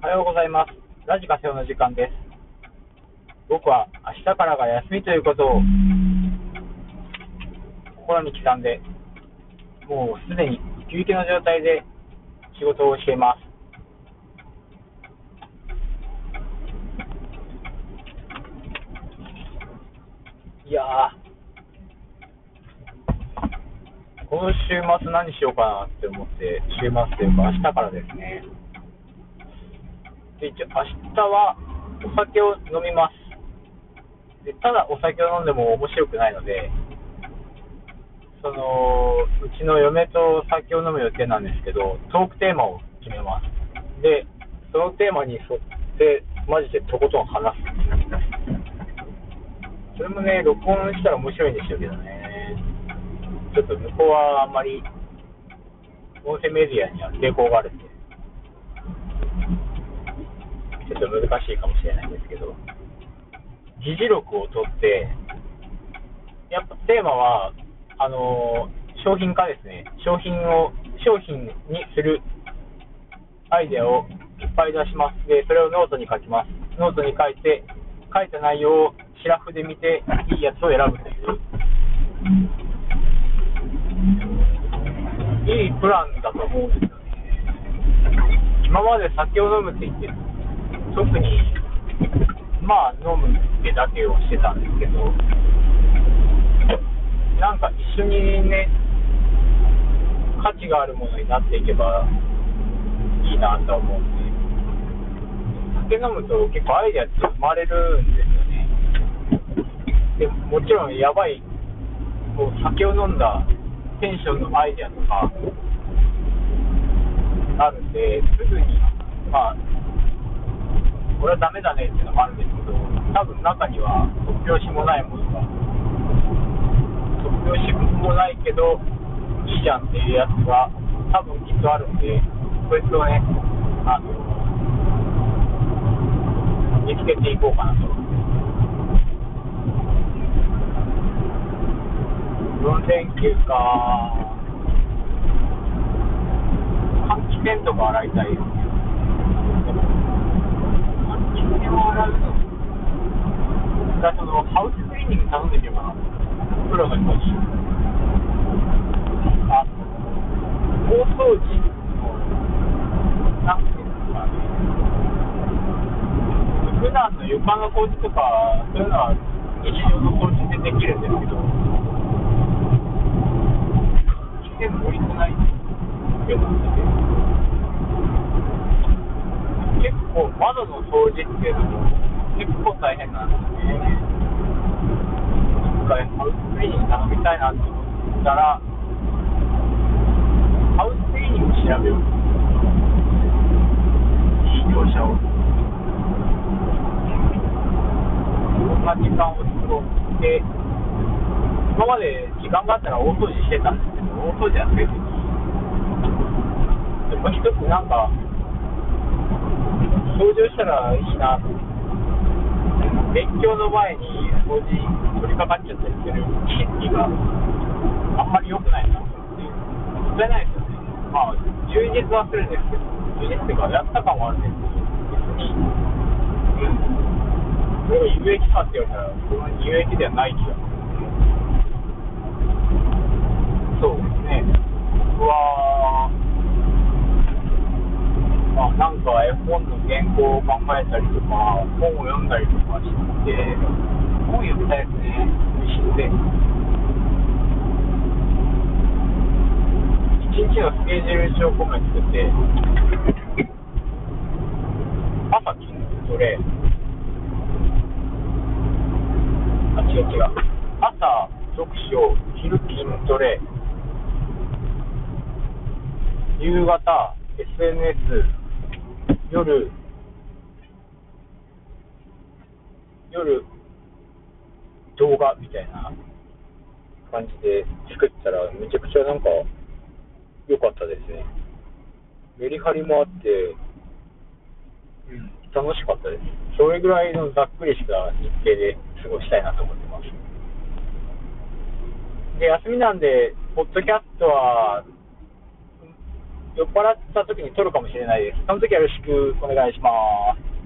おはようございます。ラジカセオの時間です。僕は明日からが休みということを心に刻んで、もうすでにウキウキの状態で仕事をしています。いや、この週末何しようかなって思って、週末というか明日からですね。で、一応明日はお酒を飲みます。で、ただお酒を飲んでも面白くないので、その、うちの嫁とお酒を飲む予定なんですけど、トークテーマを決めます。で、そのテーマに沿って、マジでとことん話す。それもね、録音したら面白いんでしょうけどね。ちょっと向こうはあんまり、音声メディアには抵抗があるんで、ちょっと難しいかもしれないんですけど、議事録を取って、やっぱテーマは、あの商品化ですね。商品を、商品にするアイデアをいっぱい出します。で、それをノートに書きます。ノートに書いて、書いた内容をシラフで見て、いいやつを選ぶという、いいプランだと思うんですよね。今まで酒を飲むって言って、特に、まあ、飲むってだけをしてたんですけど、なんか一緒にね、価値があるものになっていけばいいなと思うんで、酒飲むと結構アイデアって生まれるんですよね。でもちろんやばい、こう酒を飲んだテンションのアイデアとかあるんで、すぐに、まあ、これはダメだねっていうのもあるんですけど、多分中には突拍子もないものが、突拍子もないけど、いいじゃんっていうやつが多分きっとあるんで、こいつをね、あの、見つけていこうかなと。4連休か。換気扇とか洗いたいよ。換気扇を洗うの。だそのハウスクリーニング頼んでみようかな。プロの人に。あ、大掃除の、なんていうんですかね。普段の床の掃除とか、そういうのは日常の掃除でできるんですけど、来てもりくないって思ってて、結構窓の掃除っていうのも結構大変なんですね。回ハウスクリーニング頼みたいなと思ったら、ハウスクリーニング調べよう。いい業者を。そんな時間を作ろうって、今まで時間があったら大掃除してたんですけど、大掃除はせずに、やっぱ一つなんか、掃除をしたらいいなと。勉強の前に掃除取り掛かっちゃったりする心理があんまり良くないなと思って、もったいないですよね。まあ、充実はするんですけど、充実っていうか、やった感はあるんですけど、別に、うん。それ有益かって言われたら、それは有益ではない気がする。そうですね。僕は、まあ、なんか絵本の原稿を考えたりとか、本を読んだりとかして、本読みたいですね、美味しくて。一日のスケジュール帳を込めて作って、朝筋トレ、あ、違う違う。朝読書、昼筋トレ、夕方 SNS、夜、夜、動画みたいな感じで作ったら、めちゃくちゃなんか良かったですね。メリハリもあって、うん、楽しかったです。それぐらいのざっくりした日程で過ごしたいなと思ってます。で、休みなんで、ポッドキャストは、酔っ払った時に撮るかもしれないです。その時はよろしくお願いします。